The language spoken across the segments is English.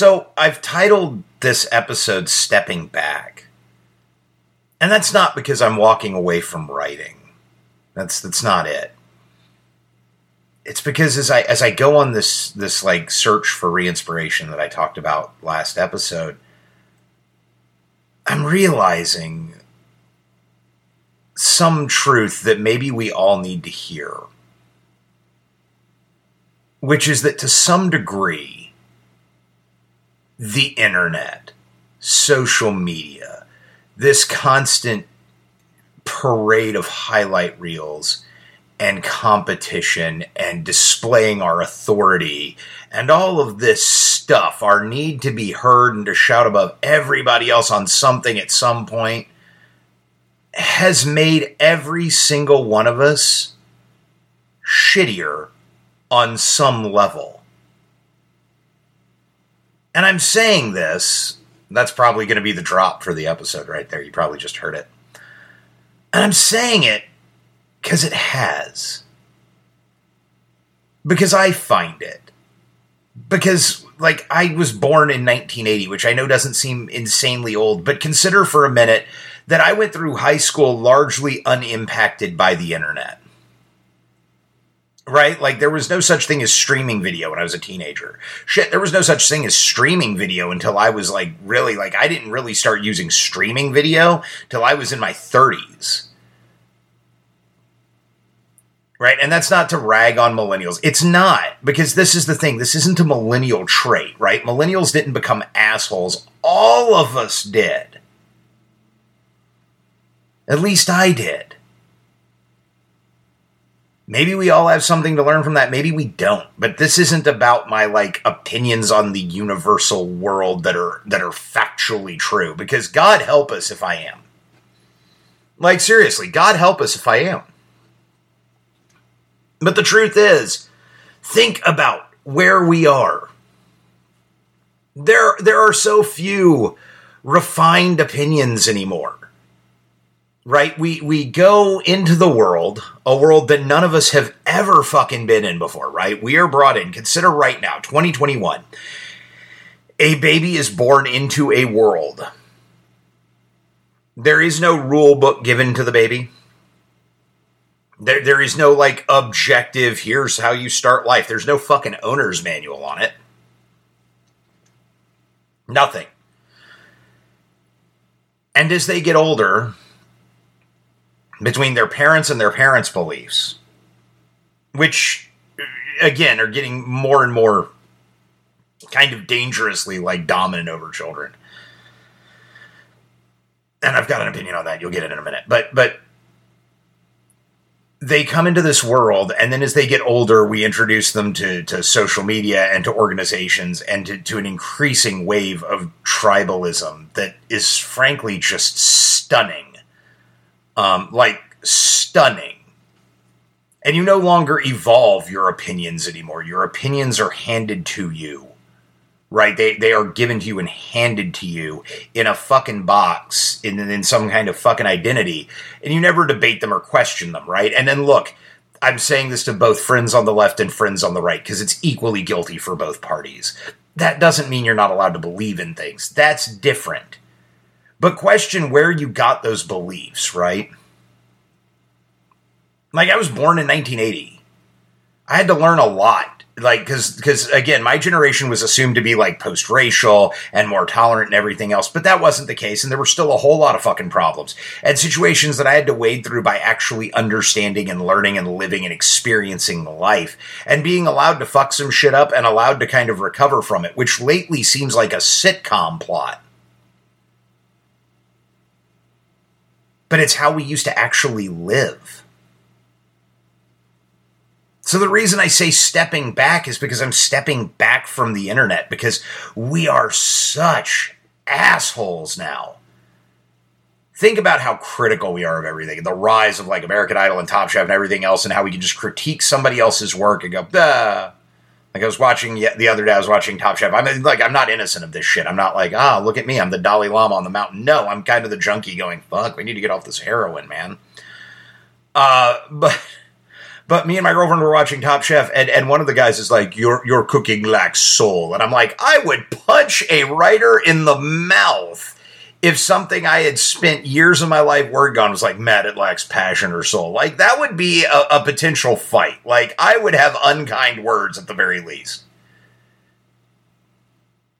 So I've titled this episode Stepping Back. And that's not because I'm walking away from writing. That's that's not it. It's because as I as I go on this this like search for re-inspiration that I talked about last episode, I'm realizing some truth that maybe we all need to hear. Which is that to some degree, the internet, social media, this constant parade of highlight reels and competition and displaying our authority and all of this stuff, our need to be heard and to shout above everybody else on something at some point, has made every single one of us shittier on some level. And I'm saying this, that's probably going to be the drop for the episode right there. You probably just heard it. And I'm saying it because it has. Because I find it. Because, like, I was born in 1980, which I know doesn't seem insanely old, but consider for a minute that I went through high school largely unimpacted by the internet right? Like there was no such thing as streaming video when I was a teenager. Shit, there was no such thing as streaming video until I was like really like I didn't really start using streaming video till I was in my 30s. Right? And that's not to rag on millennials. It's not because this is the thing. This isn't a millennial trait, right? Millennials didn't become assholes. All of us did. At least I did. Maybe we all have something to learn from that. Maybe we don't. But this isn't about my like opinions on the universal world that are that are factually true because God help us if I am. Like seriously, God help us if I am. But the truth is, think about where we are. There there are so few refined opinions anymore right? We we go into the world, a world that none of us have ever fucking been in before, right? We are brought in. Consider right now, 2021. A baby is born into a world. There is no rule book given to the baby. There, there is no like objective, here's how you start life. There's no fucking owner's manual on it. Nothing. And as they get older, between their parents and their parents' beliefs, which again are getting more and more kind of dangerously like dominant over children. And I've got an opinion on that. You'll get it in a minute. But but they come into this world and then as they get older we introduce them to, to social media and to organizations and to, to an increasing wave of tribalism that is frankly just stunning um, like stunning. And you no longer evolve your opinions anymore. Your opinions are handed to you. Right? They they are given to you and handed to you in a fucking box in in some kind of fucking identity. And you never debate them or question them, right? And then look, I'm saying this to both friends on the left and friends on the right because it's equally guilty for both parties. That doesn't mean you're not allowed to believe in things. That's different but question where you got those beliefs, right? Like I was born in 1980. I had to learn a lot. Like, cause, cause again, my generation was assumed to be like post racial and more tolerant and everything else, but that wasn't the case. And there were still a whole lot of fucking problems and situations that I had to wade through by actually understanding and learning and living and experiencing life and being allowed to fuck some shit up and allowed to kind of recover from it, which lately seems like a sitcom plot. But it's how we used to actually live. So the reason I say stepping back is because I'm stepping back from the internet because we are such assholes now. Think about how critical we are of everything. The rise of like American Idol and Top Chef and everything else, and how we can just critique somebody else's work and go, Duh. Like I was watching the other day, I was watching Top Chef. I mean, like I'm not innocent of this shit. I'm not like, ah, look at me, I'm the Dalai Lama on the mountain. No, I'm kind of the junkie going, fuck, we need to get off this heroin, man. Uh, but But me and my girlfriend were watching Top Chef, and, and one of the guys is like, "Your your cooking lacks soul," and I'm like, I would punch a writer in the mouth if something I had spent years of my life working on was like, Matt, it lacks passion or soul. Like that would be a, a potential fight. Like I would have unkind words at the very least.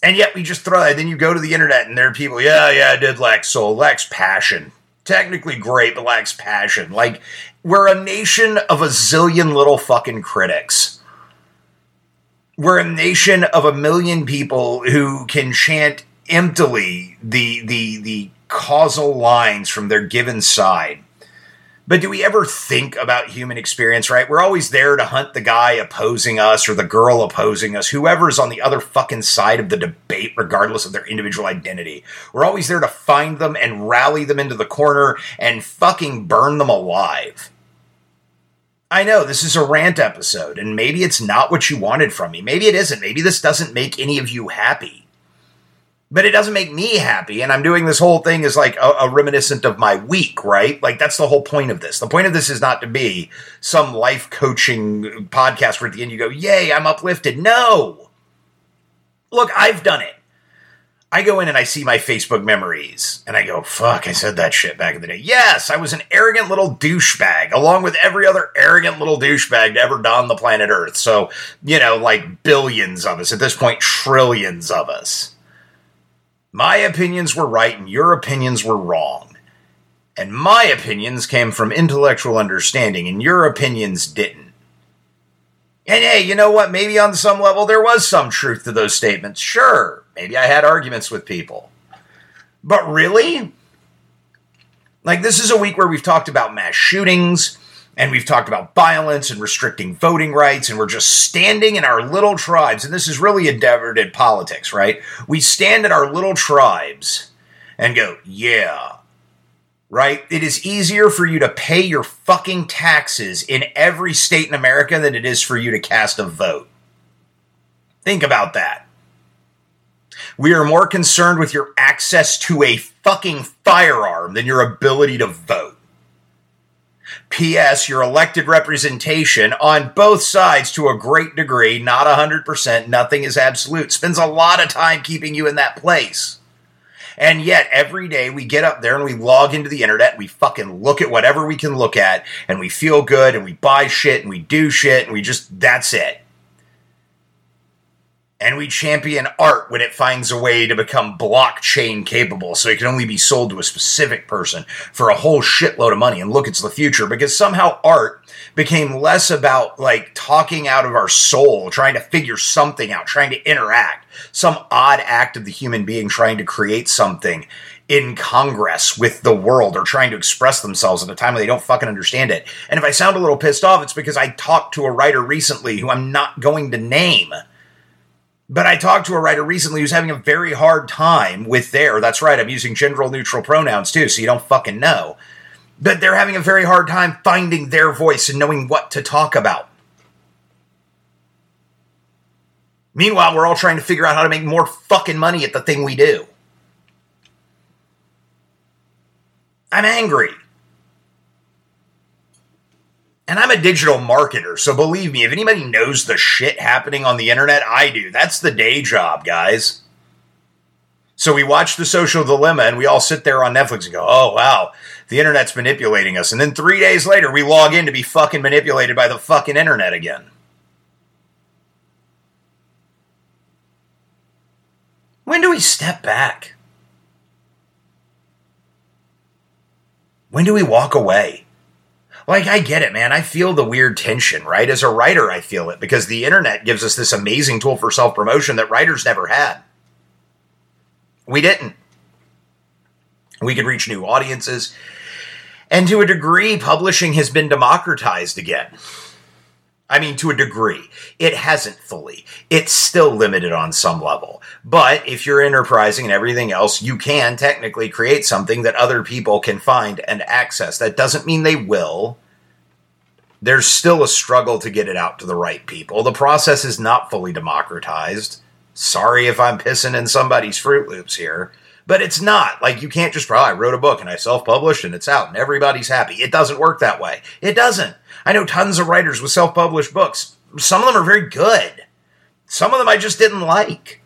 And yet we just throw it. Then you go to the internet and there are people, yeah, yeah, it did lack soul, lacks passion. Technically great, but lacks passion. Like, we're a nation of a zillion little fucking critics. We're a nation of a million people who can chant emptily the the the causal lines from their given side. But do we ever think about human experience, right? We're always there to hunt the guy opposing us or the girl opposing us, whoever's on the other fucking side of the debate, regardless of their individual identity. We're always there to find them and rally them into the corner and fucking burn them alive. I know this is a rant episode, and maybe it's not what you wanted from me. Maybe it isn't. Maybe this doesn't make any of you happy but it doesn't make me happy. And I'm doing this whole thing as like a, a, reminiscent of my week, right? Like that's the whole point of this. The point of this is not to be some life coaching podcast where at the end you go, Yay, I'm uplifted. No. Look, I've done it. I go in and I see my Facebook memories and I go, fuck, I said that shit back in the day. Yes, I was an arrogant little douchebag, along with every other arrogant little douchebag to ever don the planet Earth. So, you know, like billions of us, at this point, trillions of us. My opinions were right and your opinions were wrong. And my opinions came from intellectual understanding and your opinions didn't. And hey, you know what? Maybe on some level there was some truth to those statements. Sure, maybe I had arguments with people. But really? Like, this is a week where we've talked about mass shootings, and we've talked about violence and restricting voting rights, and we're just standing in our little tribes. And this is really endeavored in politics, right? We stand in our little tribes and go, yeah, right? It is easier for you to pay your fucking taxes in every state in America than it is for you to cast a vote. Think about that. We are more concerned with your access to a fucking firearm than your ability to vote. P.S. Your elected representation on both sides to a great degree, not 100%, nothing is absolute, spends a lot of time keeping you in that place. And yet, every day we get up there and we log into the internet, we fucking look at whatever we can look at, and we feel good, and we buy shit, and we do shit, and we just, that's it and we champion art when it finds a way to become blockchain capable so it can only be sold to a specific person for a whole shitload of money. And look it's the future because somehow art became less about like talking out of our soul trying to figure something out trying to interact. Some odd act of the human being trying to create something in Congress with the world or trying to express themselves at a time when they don't fucking understand it. And if I sound a little pissed off, it's because I talked to a writer recently who I'm not going to name but I talked to a writer recently who's having a very hard time with their, that's right, I'm using gender neutral pronouns too, so you don't fucking know. But they're having a very hard time finding their voice and knowing what to talk about. Meanwhile, we're all trying to figure out how to make more fucking money at the thing we do. I'm angry. And I'm a digital marketer, so believe me, if anybody knows the shit happening on the internet, I do. That's the day job, guys. So we watch The Social Dilemma and we all sit there on Netflix and go, oh, wow, the internet's manipulating us. And then three days later, we log in to be fucking manipulated by the fucking internet again. When do we step back? When do we walk away? Like I get it, man. I feel the weird tension, right? As a writer, I feel it because the internet gives us this amazing tool for self promotion that writers never had. We didn't. We could reach new audiences. And to a degree, publishing has been democratized again. I mean, to a degree. It hasn't fully. It's still limited on some level. But if you're enterprising and everything else, you can technically create something that other people can find and access. That doesn't mean they will. There's still a struggle to get it out to the right people. The process is not fully democratized. Sorry if I'm pissing in somebody's Fruit Loops here. But it's not. Like, you can't just, oh, I wrote a book and I self published and it's out and everybody's happy. It doesn't work that way. It doesn't. I know tons of writers with self published books. Some of them are very good, some of them I just didn't like.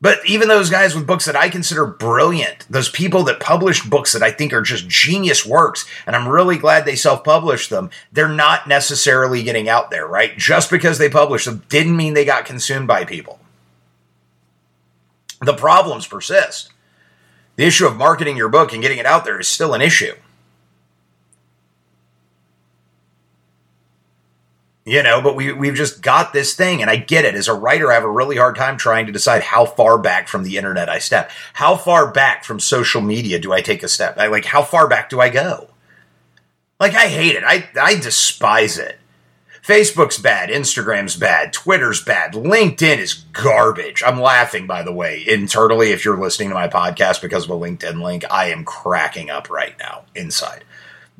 But even those guys with books that I consider brilliant, those people that published books that I think are just genius works, and I'm really glad they self published them, they're not necessarily getting out there, right? Just because they published them didn't mean they got consumed by people. The problems persist. The issue of marketing your book and getting it out there is still an issue. You know but we, we've just got this thing and i get it. As a writer i have a really hard time trying to decide how far back from the internet i step. How far back from social media do i take a step? I, like how far back do i go? Like i hate it. I, I despise it. Facebook's bad. Instagram's bad. Twitter's bad. Linkedin is garbage. I'm laughing by the way internally if you're listening to my podcast because of a linkedin link. I am cracking up right now inside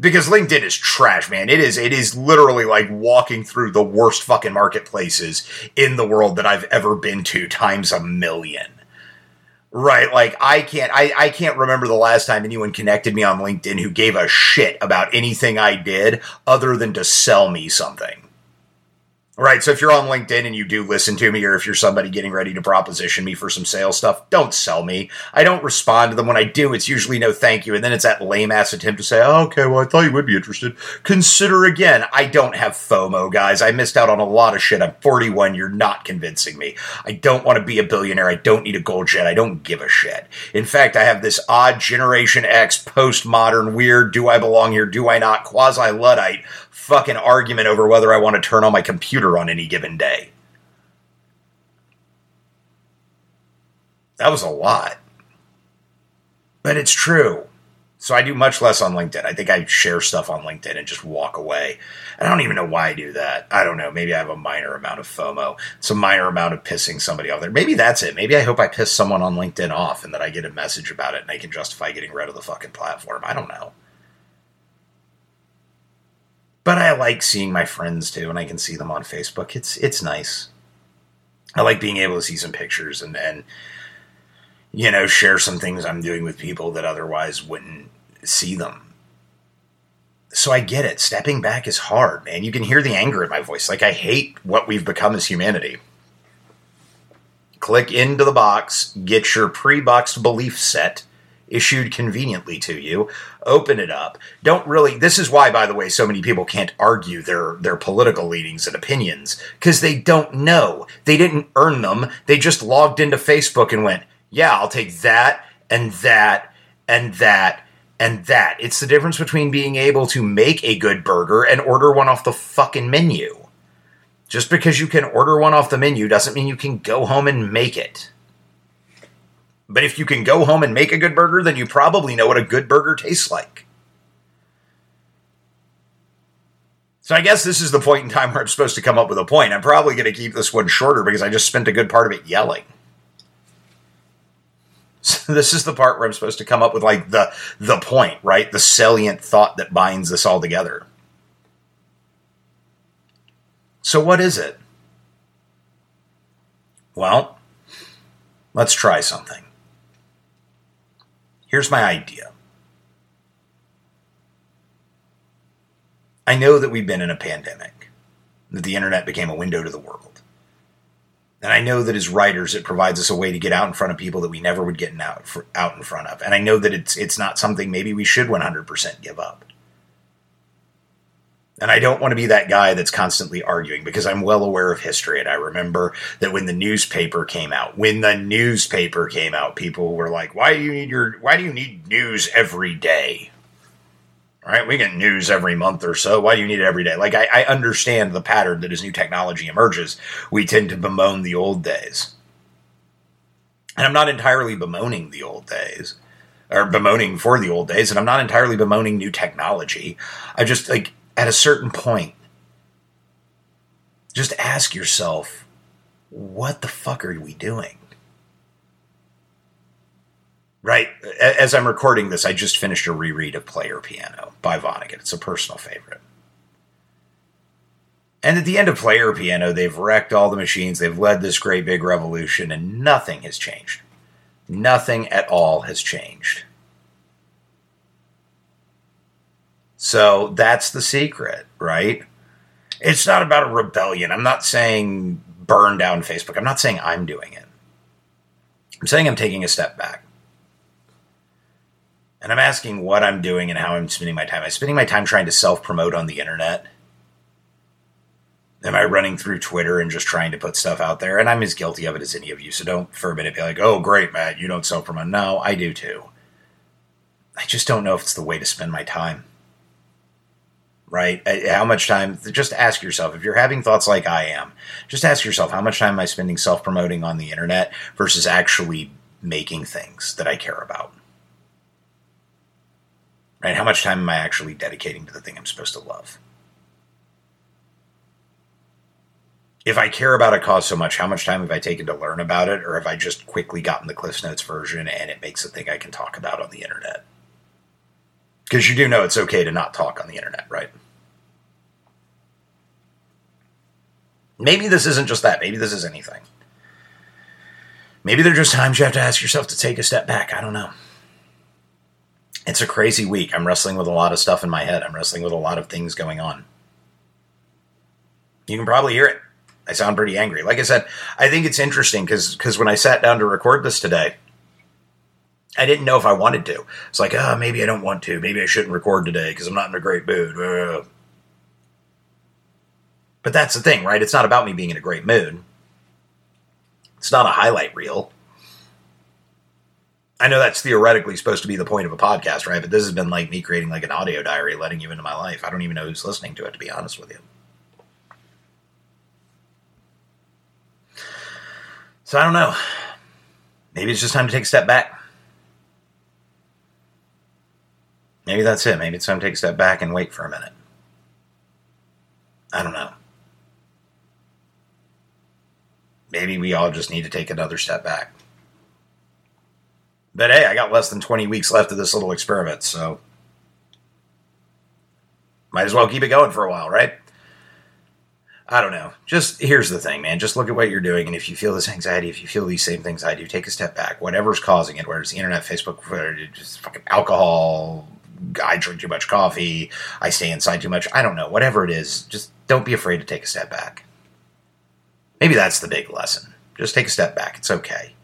because LinkedIn is trash, man. It is it is literally like walking through the worst fucking marketplaces in the world that I've ever been to times a million. Right, like I can't I, I can't remember the last time anyone connected me on LinkedIn who gave a shit about anything I did other than to sell me something. Right. So if you're on LinkedIn and you do listen to me, or if you're somebody getting ready to proposition me for some sales stuff, don't sell me. I don't respond to them. When I do, it's usually no thank you. And then it's that lame ass attempt to say, oh, okay, well, I thought you would be interested. Consider again. I don't have FOMO, guys. I missed out on a lot of shit. I'm 41. You're not convincing me. I don't want to be a billionaire. I don't need a gold jet. I don't give a shit. In fact, I have this odd Generation X postmodern weird, do I belong here, do I not, quasi Luddite fucking argument over whether I want to turn on my computer on any given day. That was a lot. But it's true. So I do much less on LinkedIn. I think I share stuff on LinkedIn and just walk away. And I don't even know why I do that. I don't know. Maybe I have a minor amount of FOMO, some minor amount of pissing somebody off there. Maybe that's it. Maybe I hope I piss someone on LinkedIn off and that I get a message about it and they can justify getting rid of the fucking platform. I don't know. But I like seeing my friends too, and I can see them on Facebook. It's it's nice. I like being able to see some pictures and and you know share some things I'm doing with people that otherwise wouldn't see them. So I get it. Stepping back is hard, man. You can hear the anger in my voice. Like I hate what we've become as humanity. Click into the box, get your pre-boxed belief set issued conveniently to you. Open it up. Don't really. This is why, by the way, so many people can't argue their their political leanings and opinions because they don't know. They didn't earn them. They just logged into Facebook and went, "Yeah, I'll take that and that and that." And that. It's the difference between being able to make a good burger and order one off the fucking menu. Just because you can order one off the menu doesn't mean you can go home and make it. But if you can go home and make a good burger, then you probably know what a good burger tastes like. So I guess this is the point in time where I'm supposed to come up with a point. I'm probably going to keep this one shorter because I just spent a good part of it yelling. So this is the part where I'm supposed to come up with like the the point, right? The salient thought that binds this all together. So what is it? Well, let's try something. Here's my idea. I know that we've been in a pandemic, that the internet became a window to the world. And I know that as writers, it provides us a way to get out in front of people that we never would get out, out in front of. And I know that it's, it's not something maybe we should 100% give up. And I don't want to be that guy that's constantly arguing because I'm well aware of history. And I remember that when the newspaper came out, when the newspaper came out, people were like, why do you need your, why do you need news every day? All right. We get news every month or so. Why do you need it every day? Like, I, I understand the pattern that as new technology emerges, we tend to bemoan the old days. And I'm not entirely bemoaning the old days or bemoaning for the old days. And I'm not entirely bemoaning new technology. I just like, at a certain point, just ask yourself, what the fuck are we doing? Right? As I'm recording this, I just finished a reread of Player Piano by Vonnegut. It's a personal favorite. And at the end of Player Piano, they've wrecked all the machines, they've led this great big revolution, and nothing has changed. Nothing at all has changed. So that's the secret, right? It's not about a rebellion. I'm not saying burn down Facebook. I'm not saying I'm doing it. I'm saying I'm taking a step back. And I'm asking what I'm doing and how I'm spending my time. I'm spending my time trying to self promote on the internet. Am I running through Twitter and just trying to put stuff out there? And I'm as guilty of it as any of you. So don't for a minute be like, oh, great, Matt, you don't self promote. No, I do too. I just don't know if it's the way to spend my time. Right? How much time? Just ask yourself if you're having thoughts like I am, just ask yourself how much time am I spending self promoting on the internet versus actually making things that I care about? Right? How much time am I actually dedicating to the thing I'm supposed to love? If I care about a cause so much, how much time have I taken to learn about it, or have I just quickly gotten the Cliff Notes version and it makes a thing I can talk about on the internet? Because you do know it's okay to not talk on the internet, right? Maybe this isn't just that. Maybe this is anything. Maybe there are just times you have to ask yourself to take a step back. I don't know it's a crazy week. I'm wrestling with a lot of stuff in my head. I'm wrestling with a lot of things going on. You can probably hear it. I sound pretty angry. Like I said, I think it's interesting because because when I sat down to record this today, I didn't know if I wanted to. It's like, oh, maybe I don't want to. Maybe I shouldn't record today because I'm not in a great mood. But that's the thing, right? It's not about me being in a great mood. It's not a highlight reel. I know that's theoretically supposed to be the point of a podcast, right? But this has been like me creating like an audio diary, letting you into my life. I don't even know who's listening to it, to be honest with you. So I don't know. Maybe it's just time to take a step back. Maybe that's it. Maybe it's time to take a step back and wait for a minute. I don't know. Maybe we all just need to take another step back. But hey, I got less than 20 weeks left of this little experiment, so might as well keep it going for a while, right? I don't know. Just here's the thing, man. Just look at what you're doing, and if you feel this anxiety, if you feel these same things I do, take a step back. Whatever's causing it, whether it's the internet, Facebook, just fucking alcohol, I drink too much coffee, I stay inside too much. I don't know. Whatever it is, just don't be afraid to take a step back. Maybe that's the big lesson. Just take a step back. It's okay.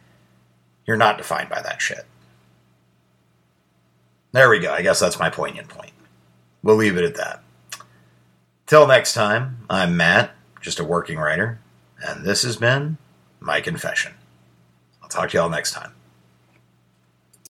You're not defined by that shit. There we go. I guess that's my poignant point. We'll leave it at that. Till next time, I'm Matt, just a working writer, and this has been my confession. I'll talk to y'all next time.